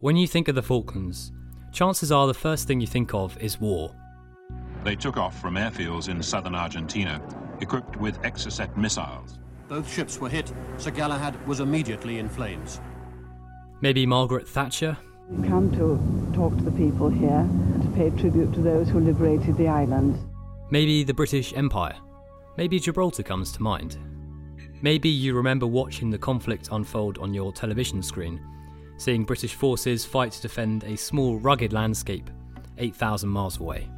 When you think of the Falklands, chances are the first thing you think of is war. They took off from airfields in southern Argentina, equipped with Exocet missiles. Both ships were hit. Sir Galahad was immediately in flames. Maybe Margaret Thatcher? We Come to talk to the people here, to pay tribute to those who liberated the island. Maybe the British Empire? Maybe Gibraltar comes to mind. Maybe you remember watching the conflict unfold on your television screen, seeing British forces fight to defend a small, rugged landscape 8,000 miles away.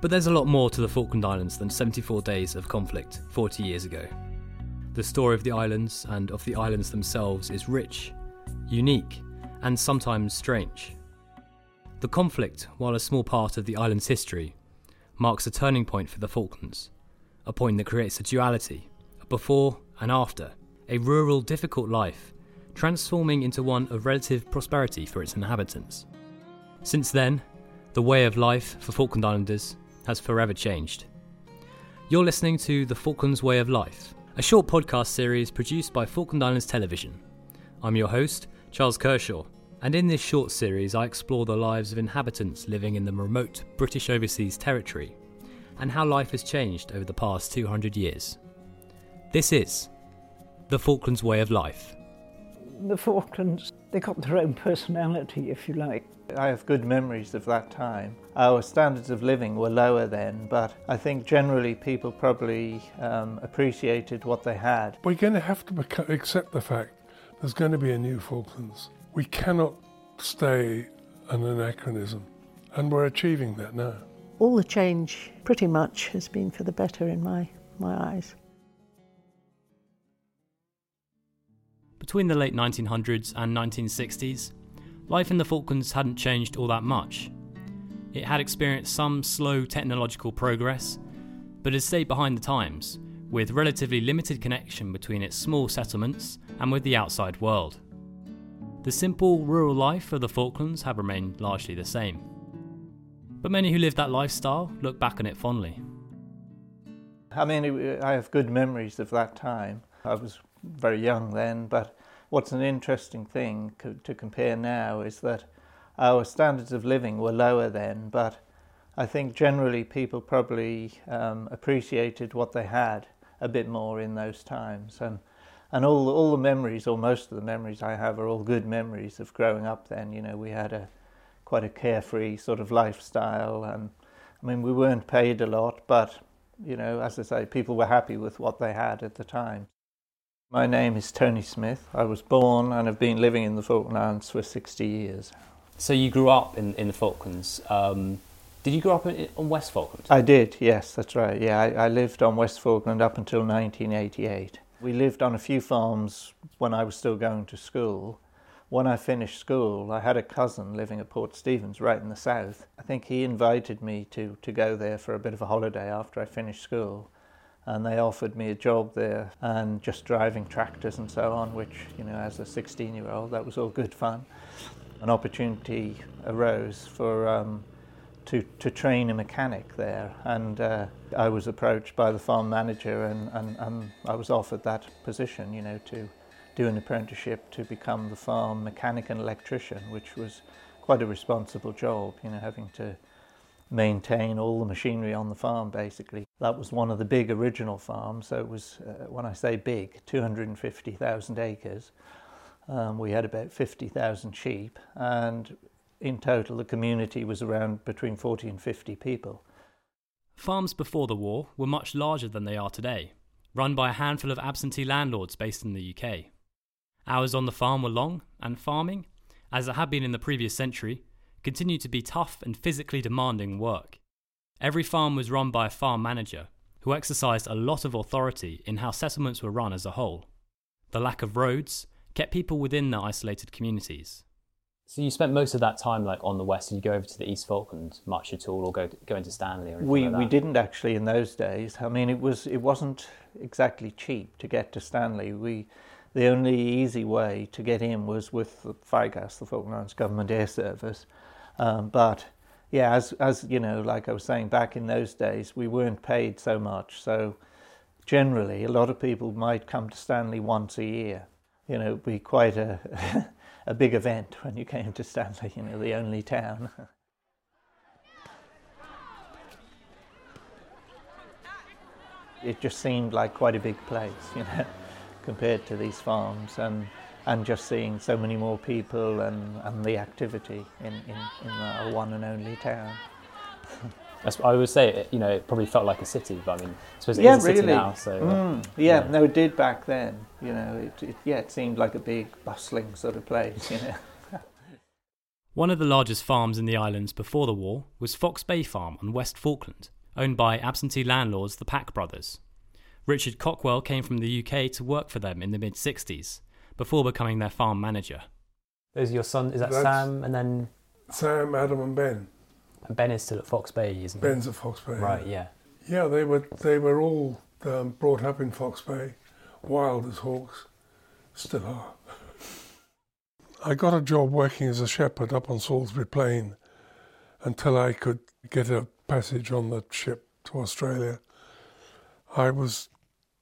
But there's a lot more to the Falkland Islands than 74 days of conflict 40 years ago. The story of the islands and of the islands themselves is rich, unique, and sometimes strange. The conflict, while a small part of the island's history, marks a turning point for the Falklands, a point that creates a duality, a before and after, a rural, difficult life, transforming into one of relative prosperity for its inhabitants. Since then, the way of life for Falkland Islanders has forever changed. You're listening to The Falklands Way of Life, a short podcast series produced by Falkland Islands Television. I'm your host, Charles Kershaw, and in this short series I explore the lives of inhabitants living in the remote British Overseas Territory and how life has changed over the past 200 years. This is The Falklands Way of Life. The Falklands, they got their own personality, if you like. I have good memories of that time. Our standards of living were lower then, but I think generally people probably um, appreciated what they had. We're going to have to beca- accept the fact there's going to be a new Falklands. We cannot stay an anachronism, and we're achieving that now. All the change pretty much has been for the better in my, my eyes. Between the late 1900s and 1960s, life in the Falklands hadn't changed all that much. It had experienced some slow technological progress, but had stayed behind the times, with relatively limited connection between its small settlements and with the outside world. The simple rural life of the Falklands have remained largely the same. But many who lived that lifestyle look back on it fondly. I mean, I have good memories of that time. I was very young then, but what's an interesting thing to compare now is that our standards of living were lower then, but I think generally people probably um, appreciated what they had a bit more in those times. And, and all, all the memories, or most of the memories I have, are all good memories of growing up then. You know, we had a quite a carefree sort of lifestyle, and I mean, we weren't paid a lot, but you know, as I say, people were happy with what they had at the time. My name is Tony Smith. I was born and have been living in the Falklands for 60 years. So you grew up in, in the Falklands. Um, did you grow up in, on West Falkland? I did, yes, that's right. Yeah, I, I lived on West Falkland up until 1988. We lived on a few farms when I was still going to school. When I finished school, I had a cousin living at Port Stephens, right in the south. I think he invited me to, to go there for a bit of a holiday after I finished school. And they offered me a job there and just driving tractors and so on, which, you know, as a 16 year old, that was all good fun. An opportunity arose for um, to, to train a mechanic there. And uh, I was approached by the farm manager and, and, and I was offered that position, you know, to do an apprenticeship to become the farm mechanic and electrician, which was quite a responsible job, you know, having to maintain all the machinery on the farm basically. That was one of the big original farms, so it was, uh, when I say big, 250,000 acres. Um, we had about 50,000 sheep, and in total, the community was around between 40 and 50 people. Farms before the war were much larger than they are today, run by a handful of absentee landlords based in the UK. Hours on the farm were long, and farming, as it had been in the previous century, continued to be tough and physically demanding work. Every farm was run by a farm manager, who exercised a lot of authority in how settlements were run as a whole. The lack of roads kept people within their isolated communities. So you spent most of that time like on the west. Did you go over to the East Falkland much at all, or go go into Stanley? Or we like we didn't actually in those days. I mean, it was it wasn't exactly cheap to get to Stanley. We the only easy way to get in was with the FIGAS, the Falklands Government Air Service. Um, but yeah, as as you know, like I was saying, back in those days, we weren't paid so much. So generally, a lot of people might come to Stanley once a year. You know, it'd be quite a a big event when you came to Stanley, you know, the only town. it just seemed like quite a big place, you know, compared to these farms, and and just seeing so many more people and, and the activity in, in, in the one and only town. I would say, it, you know, it probably felt like a city, but I mean, I suppose it yeah, is a city really. now. So uh, Mm, yeah, yeah. no, it did back then. You know, it, it yeah, it seemed like a big bustling sort of place. You know. One of the largest farms in the islands before the war was Fox Bay Farm on West Falkland, owned by absentee landlords the Packe brothers. Richard Cockwell came from the UK to work for them in the mid 60s, before becoming their farm manager. There's your son. Is that That's- Sam? And then Sam, Adam, and Ben. and Ben is still at Fox Bay, isn't he? Ben's at Fox Bay. Right. Yeah. Yeah, they were they were all um, brought up in Fox Bay, wild as hawks, still are. I got a job working as a shepherd up on Salisbury Plain until I could get a passage on the ship to Australia. I was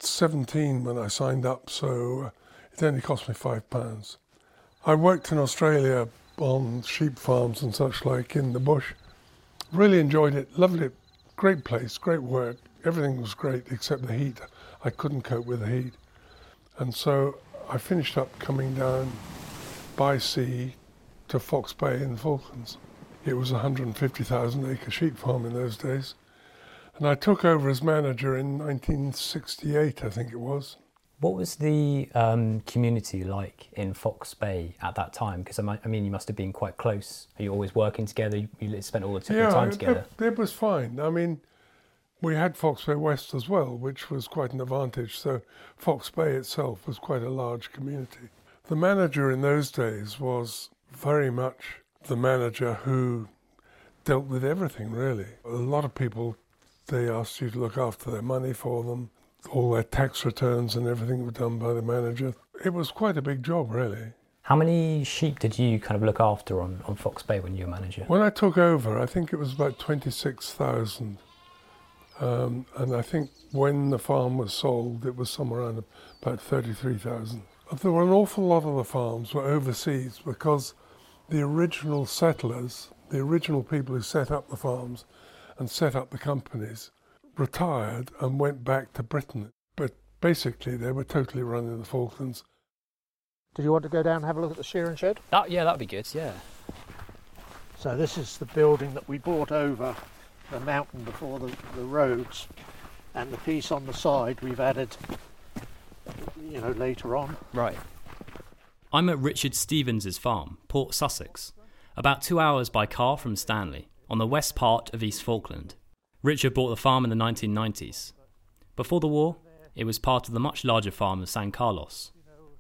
17 when I signed up, so uh, it only cost me five pounds. I worked in Australia on sheep farms and such like in the bush. Really enjoyed it, loved it, great place, great work. Everything was great except the heat. I couldn't cope with the heat. And so I finished up coming down by sea to Fox Bay in the Falklands. It was a 150,000 acre sheep farm in those days. And I took over as manager in 1968, I think it was. What was the um, community like in Fox Bay at that time? Because I, I mean, you must have been quite close. Are you always working together? You, you spent all the your time together. It, it was fine. I mean, we had Fox Bay West as well, which was quite an advantage. So Fox Bay itself was quite a large community. The manager in those days was very much the manager who dealt with everything, really. A lot of people, they asked you to look after their money for them. All their tax returns and everything were done by the manager. It was quite a big job, really. How many sheep did you kind of look after on, on Fox Bay when you were manager? When I took over, I think it was about 26,000. Um, and I think when the farm was sold, it was somewhere around about 33,000. There were an awful lot of the farms were overseas because the original settlers, the original people who set up the farms and set up the companies, retired and went back to Britain. But basically, they were totally running the Falklands. Did you want to go down and have a look at the shearing shed? That yeah, that'd be good. Yeah. So this is the building that we bought over the mountain before the, the roads, and the piece on the side we've added, you know, later on. Right. I'm at Richard Stevens's farm, Port Sussex, about two hours by car from Stanley, on the west part of East Falkland. Richard bought the farm in the 1990s. Before the war, it was part of the much larger farm of San Carlos.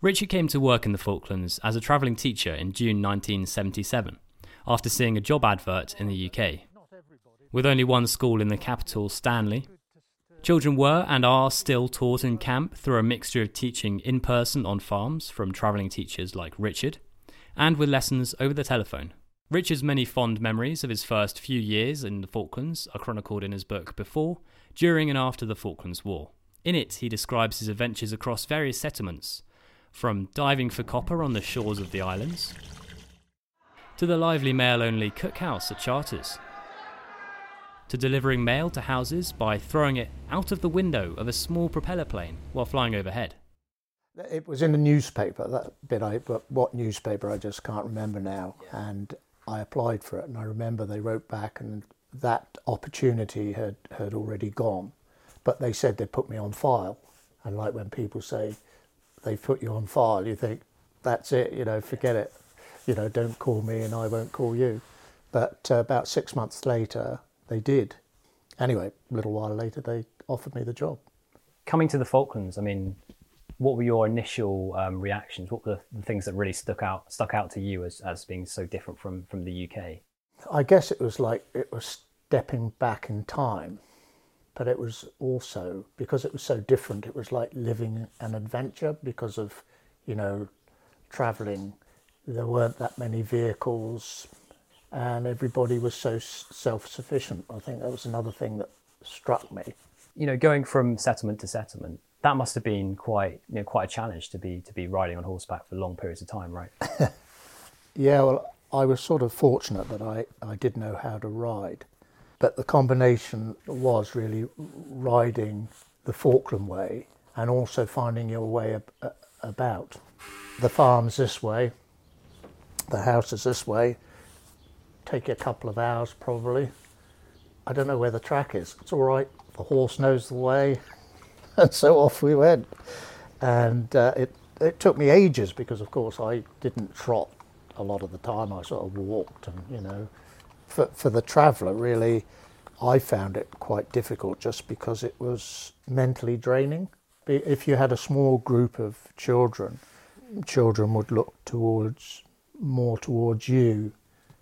Richard came to work in the Falklands as a travelling teacher in June 1977, after seeing a job advert in the UK. With only one school in the capital, Stanley, Children were and are still taught in camp through a mixture of teaching in person on farms from travelling teachers like Richard, and with lessons over the telephone. Richard's many fond memories of his first few years in the Falklands are chronicled in his book Before, During, and After the Falklands War. In it, he describes his adventures across various settlements, from diving for copper on the shores of the islands, to the lively male only cookhouse at Chartres, to delivering mail to houses by throwing it out of the window of a small propeller plane while flying overhead. It was in the newspaper, that bit I, but what newspaper I just can't remember now. And I applied for it, and I remember they wrote back, and that opportunity had, had already gone. But they said they'd put me on file. And like when people say they put you on file, you think, that's it, you know, forget it. You know, don't call me and I won't call you. But uh, about six months later, they did. Anyway, a little while later, they offered me the job. Coming to the Falklands, I mean, what were your initial um, reactions? What were the, the things that really stuck out stuck out to you as, as being so different from, from the UK? I guess it was like it was stepping back in time, but it was also because it was so different. It was like living an adventure because of, you know, traveling. There weren't that many vehicles, and everybody was so self sufficient. I think that was another thing that struck me. You know, going from settlement to settlement, that must have been quite you know quite a challenge to be to be riding on horseback for long periods of time, right? Yeah, well, I was sort of fortunate that I, I did know how to ride. But the combination was really riding the Falkland way and also finding your way ab- about. The farm's this way, the house is this way, take you a couple of hours probably. I don't know where the track is. It's all right. The horse knows the way. And so off we went. And uh, it, it took me ages because, of course, I didn't trot a lot of the time. I sort of walked and, you know, for, for the traveller, really, I found it quite difficult just because it was mentally draining. If you had a small group of children, children would look towards more towards you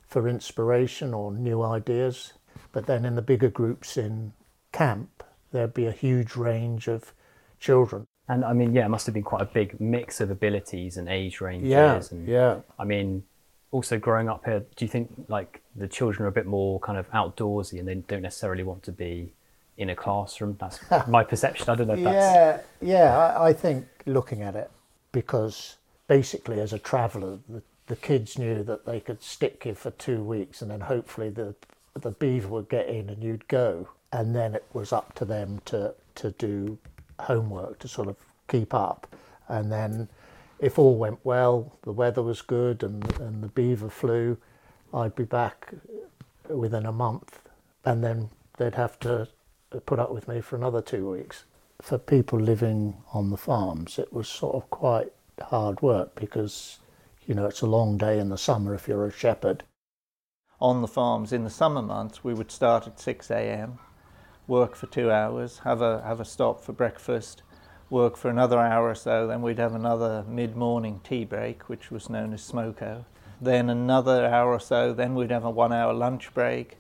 for inspiration or new ideas. But then in the bigger groups in camp, there'd be a huge range of children. And I mean, yeah, it must have been quite a big mix of abilities and age ranges. Yeah, and, yeah. I mean, also growing up here, do you think like the children are a bit more kind of outdoorsy and they don't necessarily want to be in a classroom? That's my perception. I don't know if that's. Yeah, yeah. I, I think looking at it, because basically as a traveller, the, the kids knew that they could stick you for two weeks and then hopefully the the beaver would get in and you'd go, and then it was up to them to to do homework to sort of keep up, and then if all went well, the weather was good, and and the beaver flew, I'd be back within a month, and then they'd have to put up with me for another two weeks. For people living on the farms, it was sort of quite hard work because you know it's a long day in the summer if you're a shepherd on the farms in the summer months, we would start at 6 a.m., work for two hours, have a, have a stop for breakfast, work for another hour or so, then we'd have another mid morning tea break, which was known as smoko. Then another hour or so, then we'd have a one hour lunch break,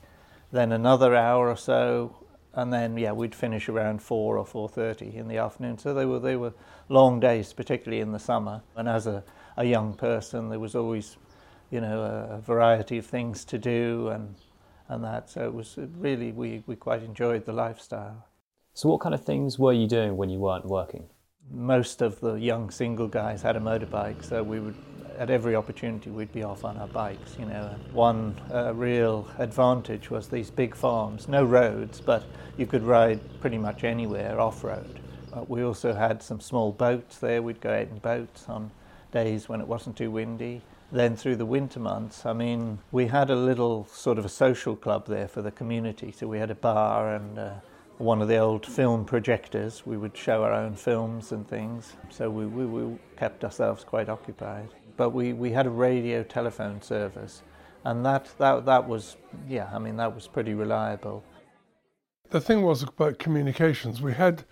then another hour or so, and then yeah, we'd finish around four or four thirty in the afternoon. So they were they were long days, particularly in the summer. And as a, a young person, there was always you know, a, variety of things to do and and that. So it was really we, we quite enjoyed the lifestyle. So what kind of things were you doing when you weren't working? Most of the young single guys had a motorbike, so we would at every opportunity we'd be off on our bikes. You know, one uh, real advantage was these big farms, no roads, but you could ride pretty much anywhere off road. Uh, we also had some small boats there. We'd go out in boats on days when it wasn't too windy then through the winter months, I mean, we had a little sort of a social club there for the community. So we had a bar and uh, one of the old film projectors. We would show our own films and things. So we, we, we kept ourselves quite occupied. But we, we had a radio telephone service. And that, that, that was, yeah, I mean, that was pretty reliable. The thing was about communications. We had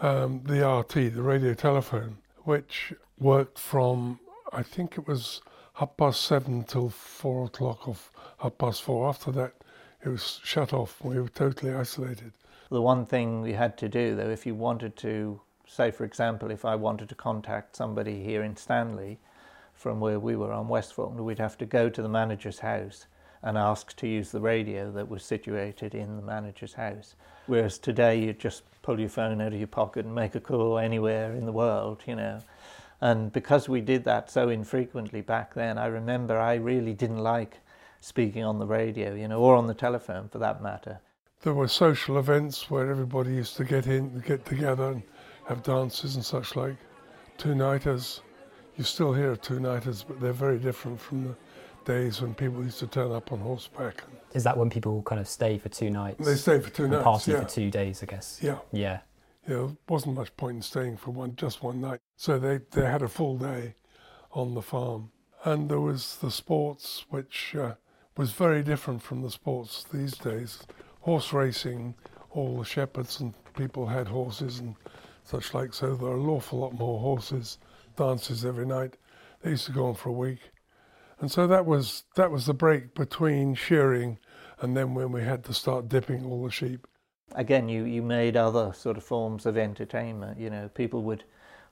um, the RT, the radio telephone, which worked from, I think it was half past seven till four o'clock or half past four. After that, it was shut off. We were totally isolated. The one thing we had to do, though, if you wanted to, say, for example, if I wanted to contact somebody here in Stanley from where we were on West Falkland, we'd have to go to the manager's house and ask to use the radio that was situated in the manager's house. Whereas today, you just pull your phone out of your pocket and make a call anywhere in the world, you know. And because we did that so infrequently back then, I remember I really didn't like speaking on the radio, you know, or on the telephone for that matter. There were social events where everybody used to get in, get together and have dances and such like. Two-nighters, you still hear two-nighters, but they're very different from the days when people used to turn up on horseback. Is that when people kind of stay for two nights? They stay for two and nights. Party yeah. for two days, I guess. Yeah. Yeah know, wasn't much point in staying for one just one night. So they, they had a full day on the farm. And there was the sports, which uh, was very different from the sports these days. Horse racing, all the shepherds and people had horses and such like, so there are an awful lot more horses, dances every night. They used to go on for a week. And so that was that was the break between shearing and then when we had to start dipping all the sheep again, you, you made other sort of forms of entertainment. You know, people would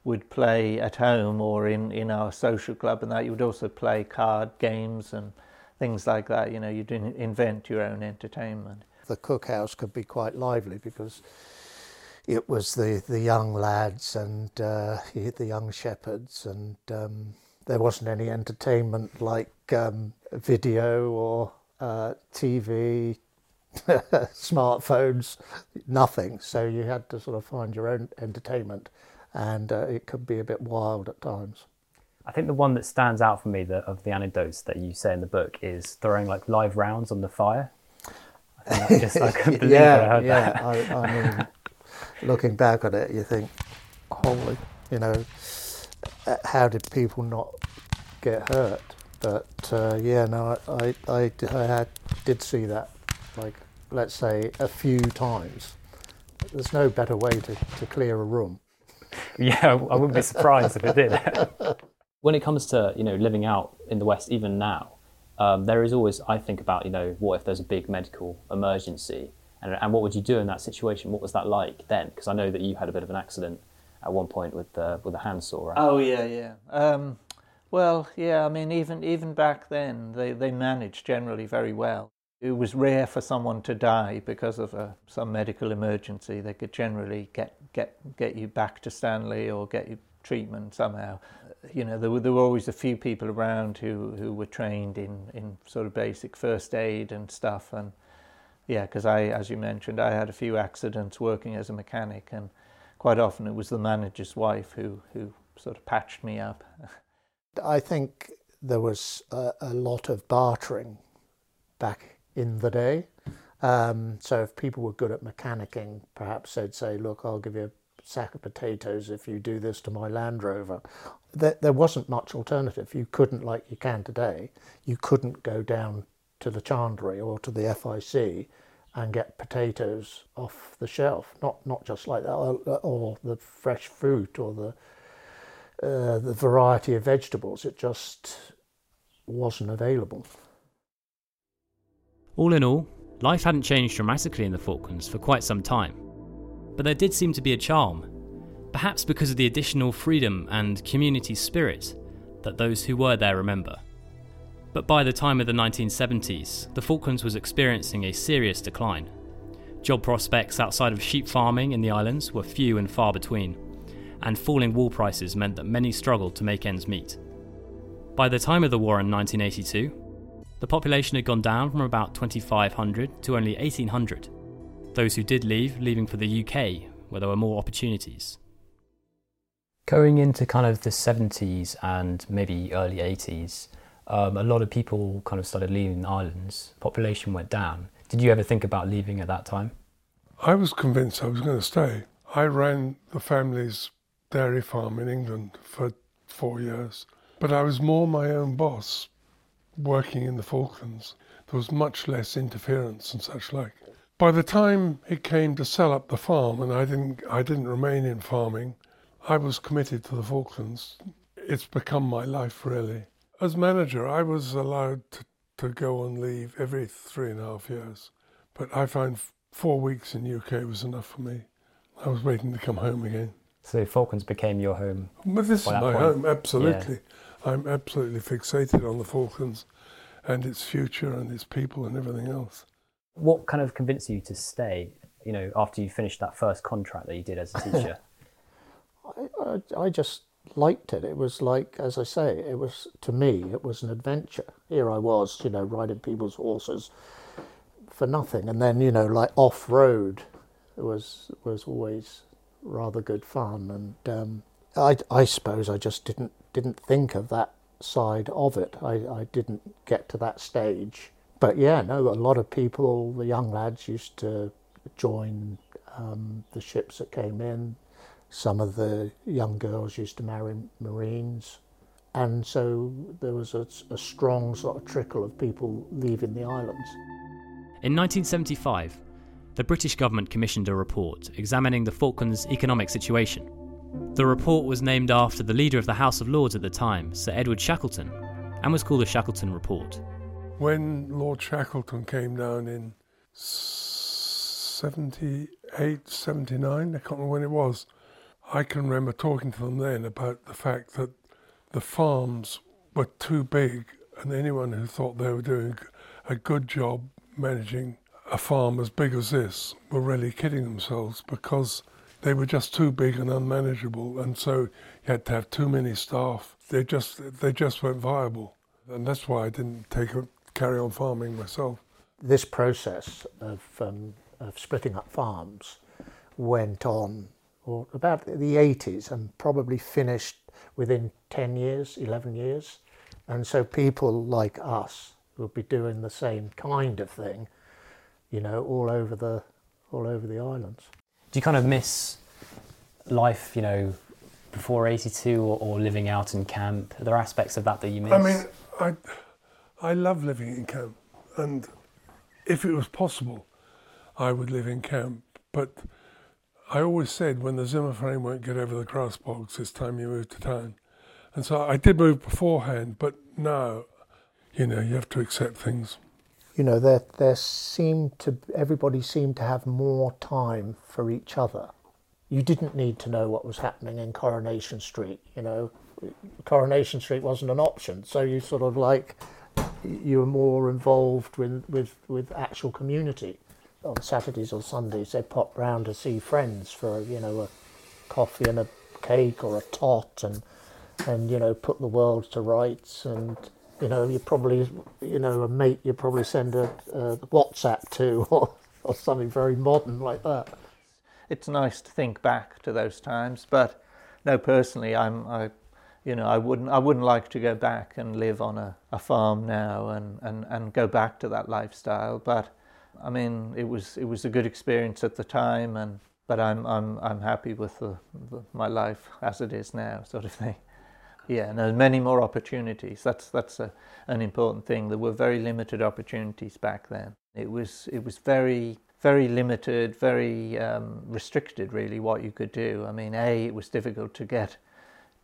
would play at home or in, in our social club, and that you would also play card games and things like that. You know, you'd invent your own entertainment. The cookhouse could be quite lively because it was the, the young lads and uh, the young shepherds and um, there wasn't any entertainment like um, video or uh, TV, smartphones, nothing. So you had to sort of find your own entertainment, and uh, it could be a bit wild at times. I think the one that stands out for me of the anecdotes that you say in the book is throwing like live rounds on the fire. I, just, I couldn't believe yeah, I yeah. that. I, I mean, looking back on it, you think, holy, you know, how did people not get hurt? But uh, yeah, no, I, I, I, I had, did see that, like, let's say a few times. There's no better way to, to clear a room. Yeah, I wouldn't be surprised if it did. when it comes to you know living out in the West, even now, um, there is always I think about you know what if there's a big medical emergency, and, and what would you do in that situation? What was that like then? Because I know that you had a bit of an accident at one point with uh, with a handsaw. Right? Oh yeah, yeah. Um, well, yeah. I mean, even even back then, they they managed generally very well. It was rare for someone to die because of a, some medical emergency. They could generally get get get you back to Stanley or get you treatment somehow. You know, there were, there were always a few people around who, who were trained in, in sort of basic first aid and stuff. And yeah, because I, as you mentioned, I had a few accidents working as a mechanic, and quite often it was the manager's wife who, who sort of patched me up. I think there was a, a lot of bartering back in the day. Um, so if people were good at mechanicking, perhaps they'd say, "Look, I'll give you a sack of potatoes if you do this to my Land Rover." There, there wasn't much alternative. You couldn't, like you can today, you couldn't go down to the chandlery or to the FIC and get potatoes off the shelf. Not not just like that, or, or the fresh fruit or the uh, the variety of vegetables. It just wasn't available. All in all, life hadn't changed dramatically in the Falklands for quite some time. But there did seem to be a charm, perhaps because of the additional freedom and community spirit that those who were there remember. But by the time of the 1970s, the Falklands was experiencing a serious decline. Job prospects outside of sheep farming in the islands were few and far between, and falling wool prices meant that many struggled to make ends meet. By the time of the war in 1982, the population had gone down from about 2,500 to only 1,800. Those who did leave, leaving for the UK, where there were more opportunities. Going into kind of the 70s and maybe early 80s, um, a lot of people kind of started leaving the islands. Population went down. Did you ever think about leaving at that time? I was convinced I was going to stay. I ran the family's dairy farm in England for four years, but I was more my own boss working in the Falklands. There was much less interference and such like. By the time it came to sell up the farm, and I didn't, I didn't remain in farming, I was committed to the Falklands. It's become my life, really. As manager, I was allowed to, to go on leave every three and a half years, but I found four weeks in UK was enough for me. I was waiting to come home again. So Falklands became your home. But this is my point. home, absolutely. Yeah. I'm absolutely fixated on the Falklands and its future and its people and everything else. What kind of convinced you to stay? You know, after you finished that first contract that you did as a teacher. I, I, I just liked it. It was like, as I say, it was to me, it was an adventure. Here I was, you know, riding people's horses for nothing, and then you know, like off road, it was was always rather good fun. And um, I, I suppose I just didn't didn't think of that side of it. I, I didn't get to that stage. But yeah, no, a lot of people, the young lads, used to join um, the ships that came in. Some of the young girls used to marry Marines. And so there was a, a strong sort of trickle of people leaving the islands. In 1975, the British government commissioned a report examining the Falklands' economic situation. The report was named after the leader of the House of Lords at the time, Sir Edward Shackleton, and was called the Shackleton Report. When Lord Shackleton came down in 78, 79, I can't remember when it was, I can remember talking to them then about the fact that the farms were too big, and anyone who thought they were doing a good job managing a farm as big as this were really kidding themselves because they were just too big and unmanageable, and so you had to have too many staff. They just they just weren't viable, and that's why I didn't take a, carry on farming myself. This process of um, of splitting up farms went on or about the 80s and probably finished within 10 years, 11 years. And so people like us will be doing the same kind of thing, you know, all over the all over the islands. Do you kind of miss life, you know, before 82 or, or living out in camp? Are there aspects of that that you miss? I mean, I, I love living in camp, and if it was possible, I would live in camp. But I always said when the Zimmer frame won't get over the grass bogs, it's time you move to town. And so I did move beforehand, but now, you know, you have to accept things. You know, there there seemed to everybody seemed to have more time for each other. You didn't need to know what was happening in Coronation Street. You know, Coronation Street wasn't an option, so you sort of like you were more involved with with with actual community. On Saturdays or Sundays, they pop round to see friends for you know a coffee and a cake or a tot and and you know put the world to rights and you know you probably you know a mate you probably send a, a WhatsApp to or, or something very modern like that. It's nice to think back to those times, but no, personally, I'm I, you know, I wouldn't I wouldn't like to go back and live on a, a farm now and, and, and go back to that lifestyle. But I mean, it was it was a good experience at the time, and but I'm I'm I'm happy with the, the, my life as it is now, sort of thing. Yeah, and there's many more opportunities. That's that's a, an important thing. There were very limited opportunities back then. It was it was very very limited, very um, restricted, really, what you could do. I mean, a it was difficult to get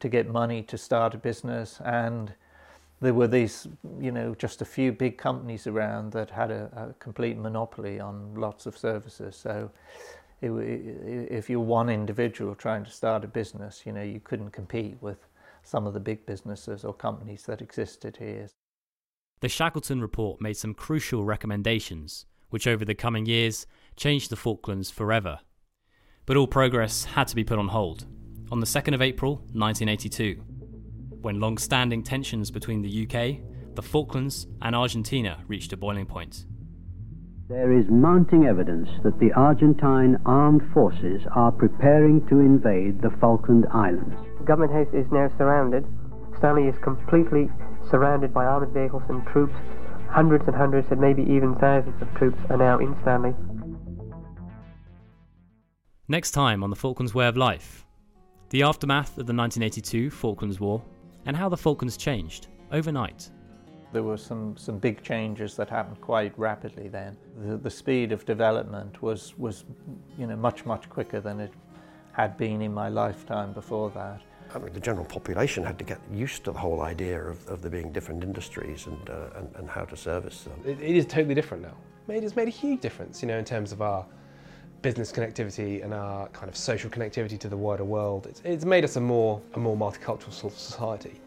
to get money to start a business, and there were these, you know, just a few big companies around that had a, a complete monopoly on lots of services. So, if you're one individual trying to start a business, you know, you couldn't compete with some of the big businesses or companies that existed here. The Shackleton Report made some crucial recommendations, which over the coming years changed the Falklands forever. But all progress had to be put on hold on the 2nd of April 1982, when long standing tensions between the UK, the Falklands, and Argentina reached a boiling point. There is mounting evidence that the Argentine armed forces are preparing to invade the Falkland Islands. Government House is now surrounded. Stanley is completely surrounded by armoured vehicles and troops. Hundreds and hundreds, and maybe even thousands of troops are now in Stanley. Next time on the Falklands Way of Life, the aftermath of the 1982 Falklands War and how the Falklands changed overnight. There were some, some big changes that happened quite rapidly then. The, the speed of development was, was you know, much, much quicker than it had been in my lifetime before that. I mean, the general population had to get used to the whole idea of, of there being different industries and, uh, and, and, how to service them. It, it is totally different now. It has made a huge difference, you know, in terms of our business connectivity and our kind of social connectivity to the wider world. It's, it's made us a more, a more multicultural sort of society.